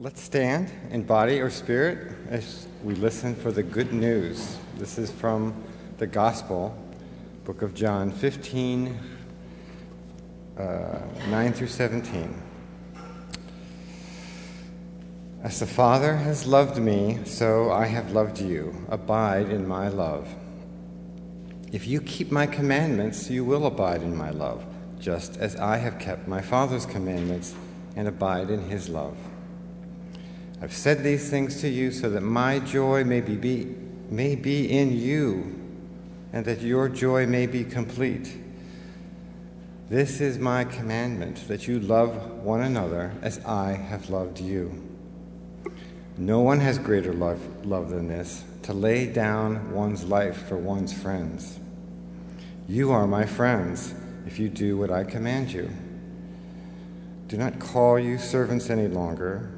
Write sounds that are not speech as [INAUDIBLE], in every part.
Let's stand in body or spirit as we listen for the good news. This is from the Gospel, book of John 15, uh, 9 through 17. As the Father has loved me, so I have loved you. Abide in my love. If you keep my commandments, you will abide in my love, just as I have kept my Father's commandments and abide in his love. I've said these things to you so that my joy may be, be, may be in you and that your joy may be complete. This is my commandment that you love one another as I have loved you. No one has greater love, love than this to lay down one's life for one's friends. You are my friends if you do what I command you. Do not call you servants any longer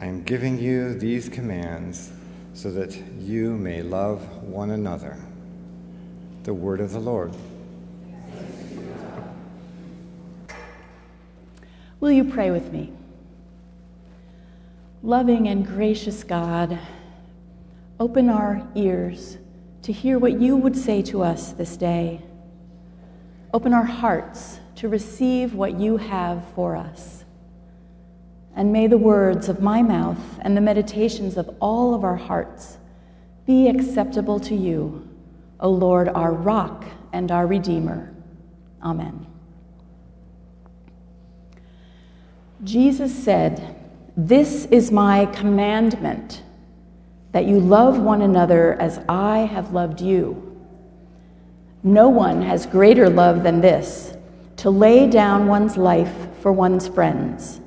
I am giving you these commands so that you may love one another. The word of the Lord. Will you pray with me? Loving and gracious God, open our ears to hear what you would say to us this day. Open our hearts to receive what you have for us. And may the words of my mouth and the meditations of all of our hearts be acceptable to you, O Lord, our rock and our Redeemer. Amen. Jesus said, This is my commandment, that you love one another as I have loved you. No one has greater love than this, to lay down one's life for one's friends.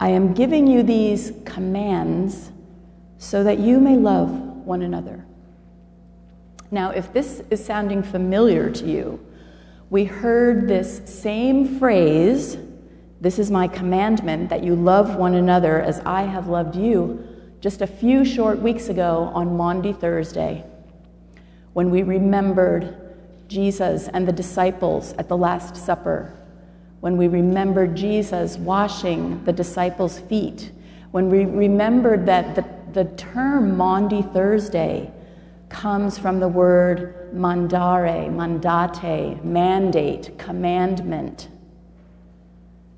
I am giving you these commands so that you may love one another. Now, if this is sounding familiar to you, we heard this same phrase, this is my commandment, that you love one another as I have loved you, just a few short weeks ago on Maundy Thursday, when we remembered Jesus and the disciples at the Last Supper when we remembered Jesus washing the disciples' feet, when we remembered that the, the term Maundy Thursday comes from the word mandare, mandate, mandate, commandment.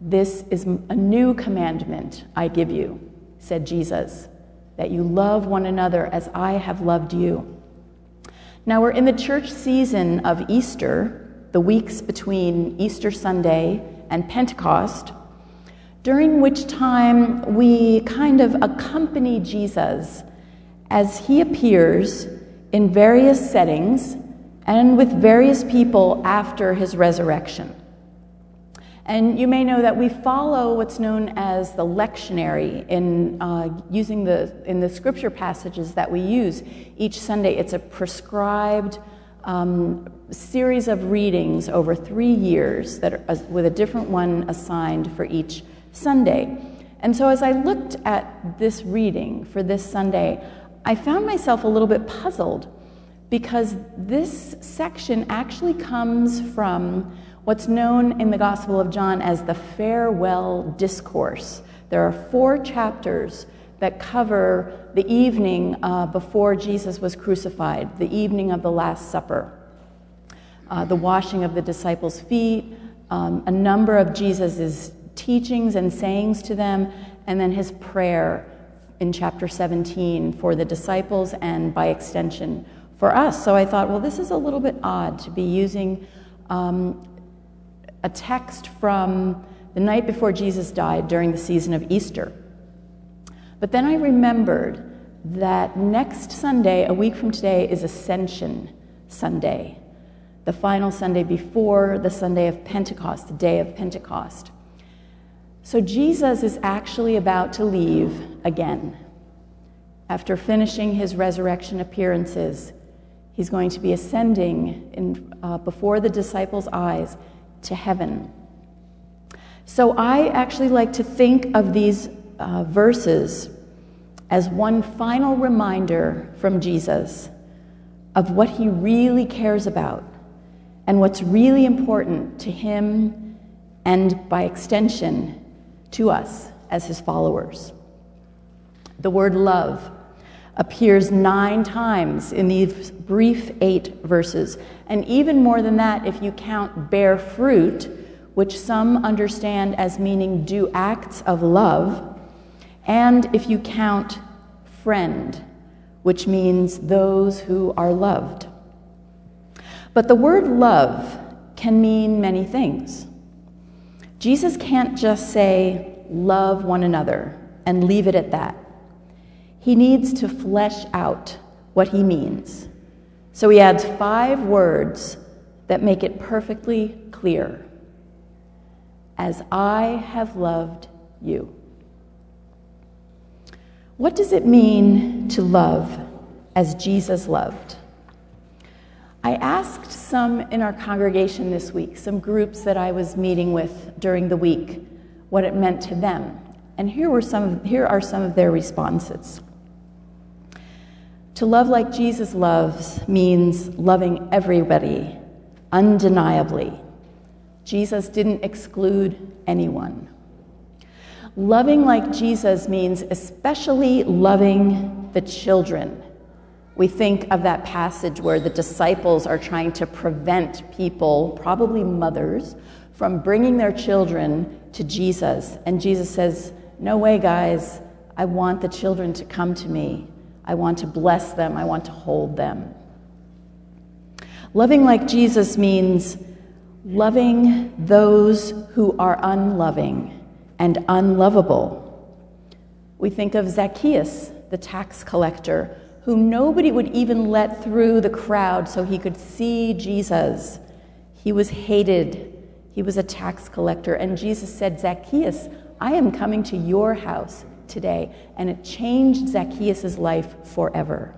This is a new commandment I give you, said Jesus, that you love one another as I have loved you. Now we're in the church season of Easter, the weeks between Easter Sunday and Pentecost, during which time we kind of accompany Jesus as he appears in various settings and with various people after his resurrection. And you may know that we follow what's known as the lectionary in uh, using the in the scripture passages that we use each Sunday. It's a prescribed um, series of readings over three years that are, with a different one assigned for each Sunday. And so as I looked at this reading for this Sunday, I found myself a little bit puzzled because this section actually comes from what's known in the Gospel of John as the farewell discourse. There are four chapters that cover the evening uh, before Jesus was crucified, the evening of the Last Supper, uh, the washing of the disciples' feet, um, a number of Jesus' teachings and sayings to them, and then his prayer in chapter 17 for the disciples and by extension for us. So I thought, well, this is a little bit odd to be using um, a text from the night before Jesus died during the season of Easter. But then I remembered that next Sunday, a week from today, is Ascension Sunday, the final Sunday before the Sunday of Pentecost, the day of Pentecost. So Jesus is actually about to leave again. after finishing his resurrection appearances, he's going to be ascending in, uh, before the disciples' eyes to heaven. So I actually like to think of these uh, verses as one final reminder from Jesus of what he really cares about and what's really important to him and by extension to us as his followers. The word love appears nine times in these brief eight verses, and even more than that if you count bear fruit, which some understand as meaning do acts of love, and if you count friend, which means those who are loved. But the word love can mean many things. Jesus can't just say, love one another and leave it at that. He needs to flesh out what he means. So he adds five words that make it perfectly clear As I have loved you. What does it mean to love as Jesus loved? I asked some in our congregation this week, some groups that I was meeting with during the week, what it meant to them. And here, were some, here are some of their responses. To love like Jesus loves means loving everybody undeniably. Jesus didn't exclude anyone. Loving like Jesus means especially loving the children. We think of that passage where the disciples are trying to prevent people, probably mothers, from bringing their children to Jesus. And Jesus says, No way, guys. I want the children to come to me. I want to bless them. I want to hold them. Loving like Jesus means loving those who are unloving and unlovable. We think of Zacchaeus, the tax collector, whom nobody would even let through the crowd so he could see Jesus. He was hated. He was a tax collector. And Jesus said, Zacchaeus, I am coming to your house today. And it changed Zacchaeus' life forever.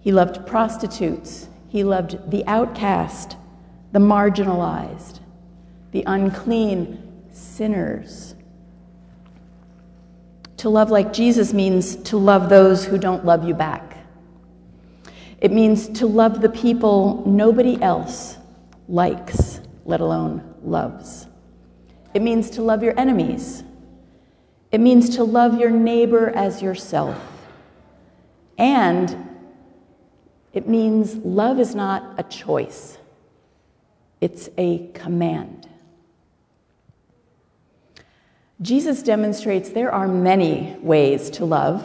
He loved prostitutes. He loved the outcast, the marginalized, the unclean, sinners. To love like Jesus means to love those who don't love you back. It means to love the people nobody else likes, let alone loves. It means to love your enemies. It means to love your neighbor as yourself. And it means love is not a choice, it's a command. Jesus demonstrates there are many ways to love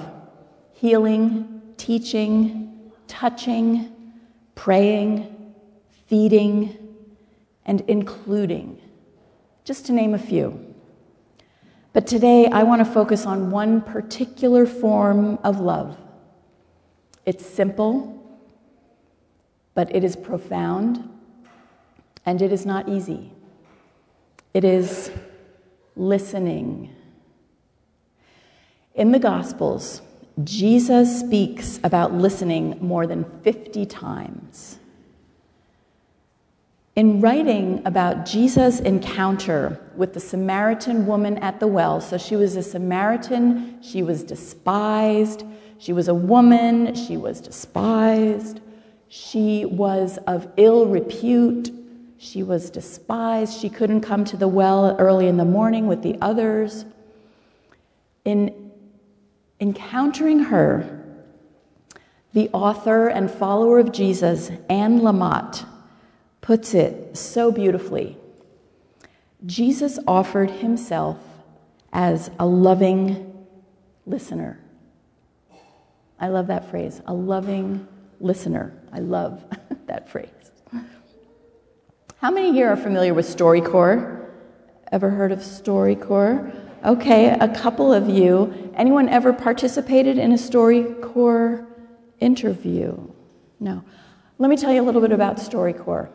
healing, teaching, touching, praying, feeding, and including, just to name a few. But today I want to focus on one particular form of love. It's simple, but it is profound, and it is not easy. It is listening. In the Gospels, Jesus speaks about listening more than 50 times. In writing about Jesus' encounter with the Samaritan woman at the well, so she was a Samaritan, she was despised, she was a woman, she was despised, she was of ill repute, she was despised. She couldn't come to the well early in the morning with the others. In encountering her, the author and follower of Jesus, Anne Lamott, puts it so beautifully. Jesus offered himself as a loving listener. I love that phrase, a loving listener. I love [LAUGHS] that phrase. How many here are familiar with StoryCorps? Ever heard of StoryCorps? Okay, a couple of you. Anyone ever participated in a StoryCorps interview? No. Let me tell you a little bit about StoryCorps.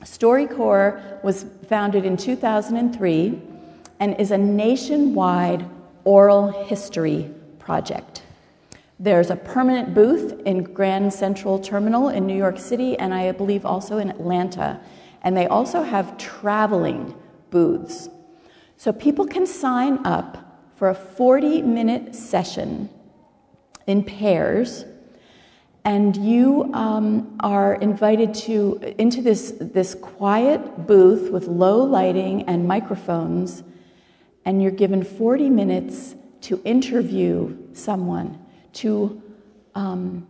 StoryCorps was founded in 2003 and is a nationwide oral history project. There's a permanent booth in Grand Central Terminal in New York City, and I believe also in Atlanta. And they also have traveling booths. So people can sign up for a 40 minute session in pairs. And you um, are invited to into this, this quiet booth with low lighting and microphones. And you're given 40 minutes to interview someone to, um,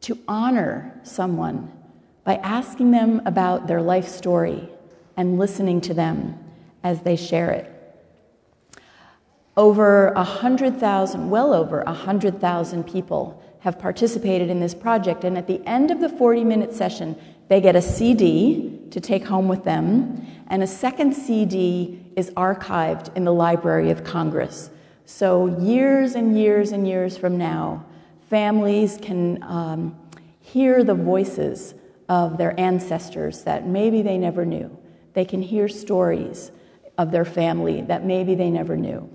to honor someone by asking them about their life story and listening to them as they share it over 100,000 well over 100,000 people have participated in this project. And at the end of the 40 minute session, they get a CD to take home with them, and a second CD is archived in the Library of Congress. So, years and years and years from now, families can um, hear the voices of their ancestors that maybe they never knew. They can hear stories of their family that maybe they never knew.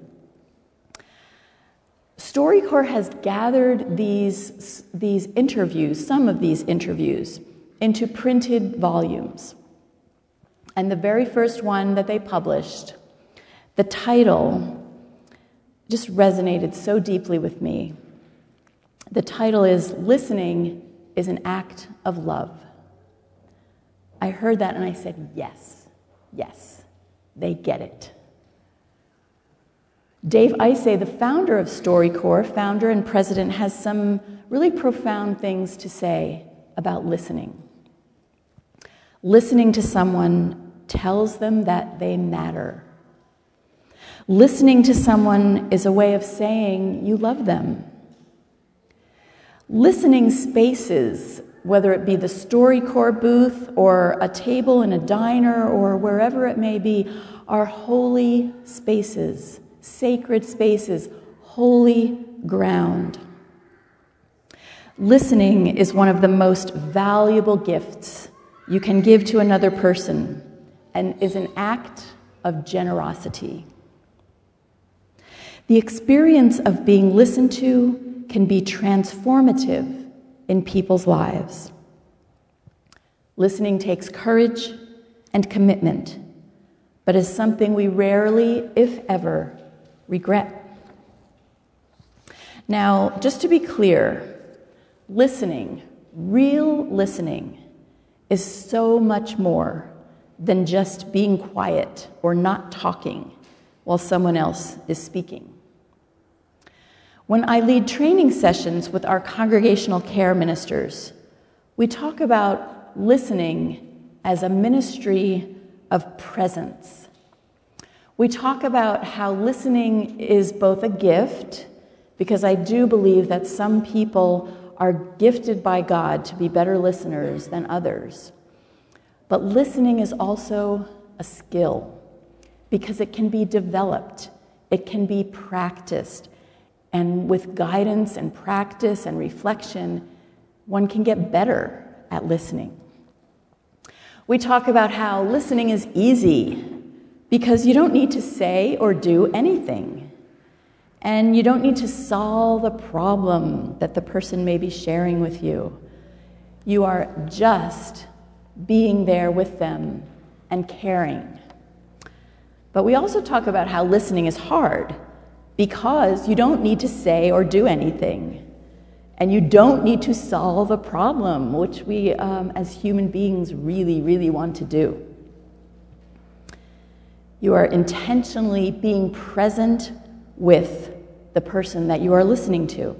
StoryCorps has gathered these, these interviews, some of these interviews, into printed volumes. And the very first one that they published, the title just resonated so deeply with me. The title is Listening is an Act of Love. I heard that and I said, Yes, yes, they get it. Dave Isay, the founder of StoryCorps, founder and president, has some really profound things to say about listening. Listening to someone tells them that they matter. Listening to someone is a way of saying you love them. Listening spaces, whether it be the StoryCorps booth or a table in a diner or wherever it may be, are holy spaces sacred spaces, holy ground. Listening is one of the most valuable gifts you can give to another person and is an act of generosity. The experience of being listened to can be transformative in people's lives. Listening takes courage and commitment, but is something we rarely, if ever, regret. Now, just to be clear, listening, real listening, is so much more than just being quiet or not talking while someone else is speaking. When I lead training sessions with our congregational care ministers, we talk about listening as a ministry of presence. We talk about how listening is both a gift, because I do believe that some people are gifted by God to be better listeners than others. But listening is also a skill, because it can be developed, it can be practiced. And with guidance and practice and reflection, one can get better at listening. We talk about how listening is easy because you don't need to say or do anything. And you don't need to solve a problem that the person may be sharing with you. You are just being there with them and caring. But we also talk about how listening is hard because you don't need to say or do anything. And you don't need to solve a problem, which we um, as human beings really, really want to do. You are intentionally being present with the person that you are listening to.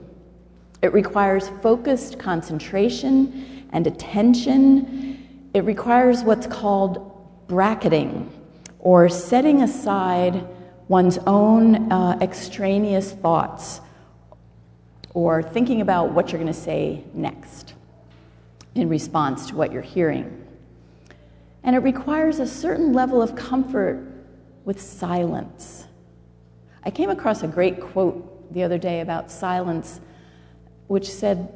It requires focused concentration and attention. It requires what's called bracketing, or setting aside one's own uh, extraneous thoughts, or thinking about what you're going to say next in response to what you're hearing. And it requires a certain level of comfort with silence. I came across a great quote the other day about silence, which said,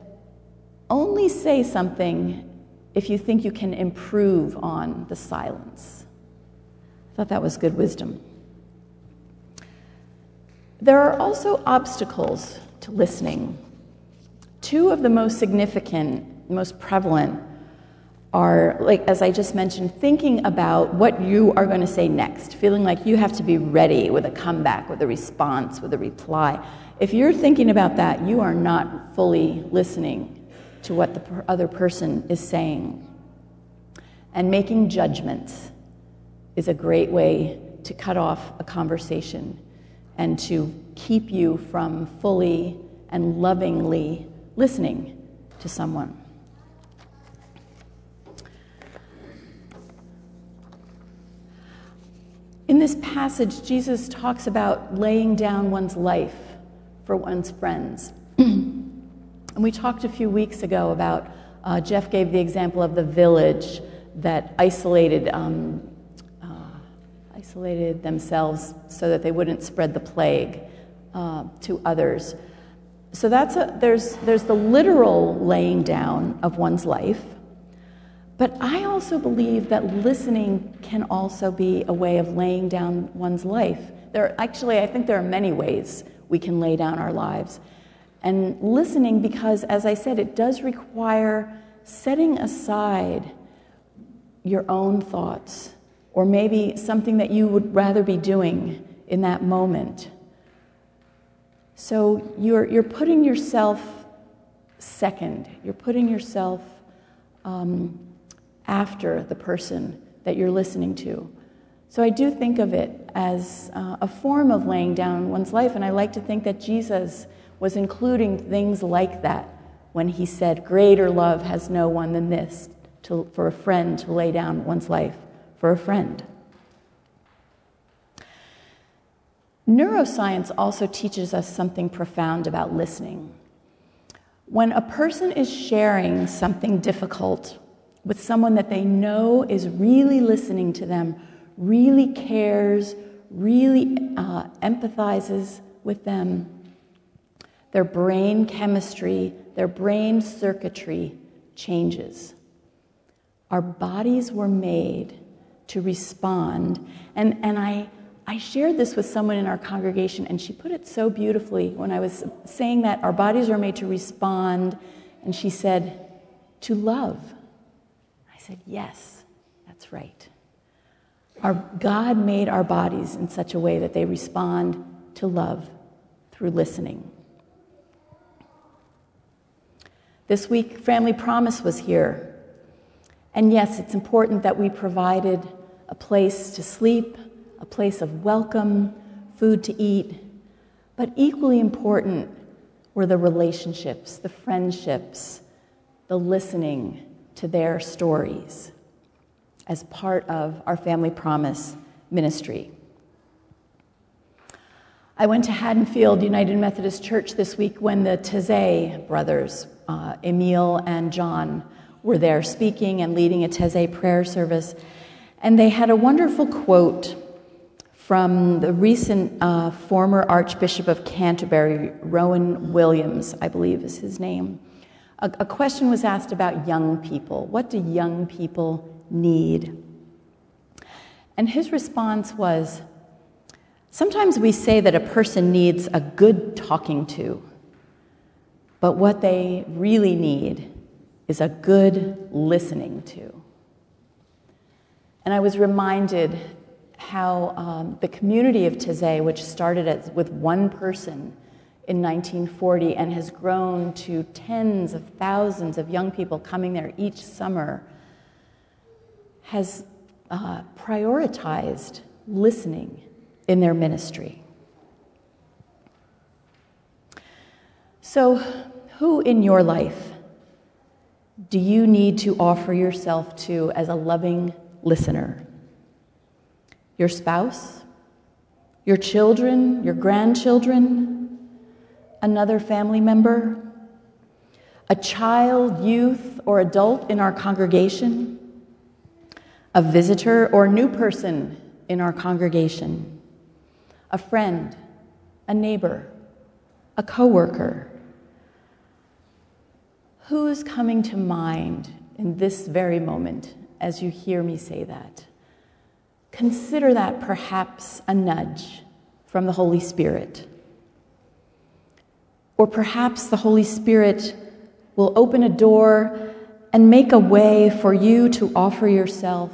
Only say something if you think you can improve on the silence. I thought that was good wisdom. There are also obstacles to listening. Two of the most significant, most prevalent are, like as I just mentioned, thinking about what you are going to say next, feeling like you have to be ready with a comeback, with a response, with a reply. If you're thinking about that, you are not fully listening to what the other person is saying. And making judgments is a great way to cut off a conversation and to keep you from fully and lovingly listening to someone. In this passage, Jesus talks about laying down one's life for one's friends. [CLEARS THROAT] and we talked a few weeks ago about, uh, Jeff gave the example of the village that isolated, um, isolated themselves so that they wouldn't spread the plague uh, to others. So that's a, there's, there's the literal laying down of one's life. But I also believe that listening can also be a way of laying down one's life. There, actually, I think there are many ways we can lay down our lives. And listening, because as I said, it does require setting aside your own thoughts, or maybe something that you would rather be doing in that moment. So you're, you're putting yourself second, you're putting yourself um, after the person that you're listening to. So I do think of it as uh, a form of laying down one's life, and I like to think that Jesus was including things like that when he said, Greater love has no one than this, to, for a friend to lay down one's life for a friend. Neuroscience also teaches us something profound about listening. When a person is sharing something difficult with someone that they know is really listening to them, really cares, really uh, empathizes with them. Their brain chemistry, their brain circuitry changes. Our bodies were made to respond. And, and I, I shared this with someone in our congregation, and she put it so beautifully when I was saying that our bodies are made to respond. And she said, to love I said, Yes, that's right. Our, God made our bodies in such a way that they respond to love through listening. This week, Family Promise was here. And yes, it's important that we provided a place to sleep, a place of welcome, food to eat. But equally important were the relationships, the friendships, the listening, to their stories as part of our Family Promise ministry. I went to Haddonfield United Methodist Church this week when the Taizé brothers, uh, Emil and John, were there speaking and leading a Taizé prayer service. And they had a wonderful quote from the recent uh, former Archbishop of Canterbury, Rowan Williams, I believe is his name. A, a question was asked about young people. What do young people need? And his response was Sometimes we say that a person needs a good talking to, but what they really need is a good listening to. And I was reminded how um, the community of Taizé, which started as, with one person, in 1940 and has grown to tens of thousands of young people coming there each summer, has uh, prioritized listening in their ministry. So, who in your life do you need to offer yourself to as a loving listener? Your spouse? Your children? Your grandchildren? another family member, a child, youth, or adult in our congregation, a visitor or new person in our congregation, a friend, a neighbor, a coworker. Who's coming to mind in this very moment as you hear me say that? Consider that perhaps a nudge from the Holy Spirit Or perhaps the Holy Spirit will open a door and make a way for you to offer yourself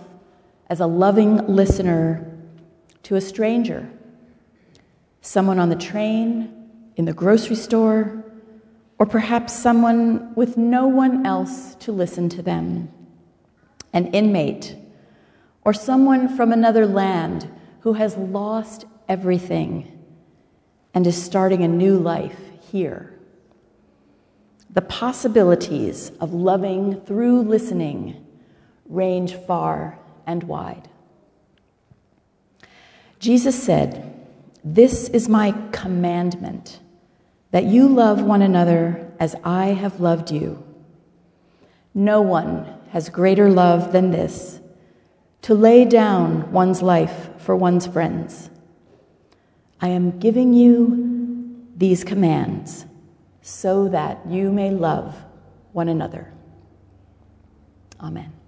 as a loving listener to a stranger, someone on the train, in the grocery store, or perhaps someone with no one else to listen to them, an inmate, or someone from another land who has lost everything and is starting a new life here. The possibilities of loving through listening range far and wide. Jesus said, This is my commandment, that you love one another as I have loved you. No one has greater love than this to lay down one's life for one's friends. I am giving you these commands so that you may love one another. Amen.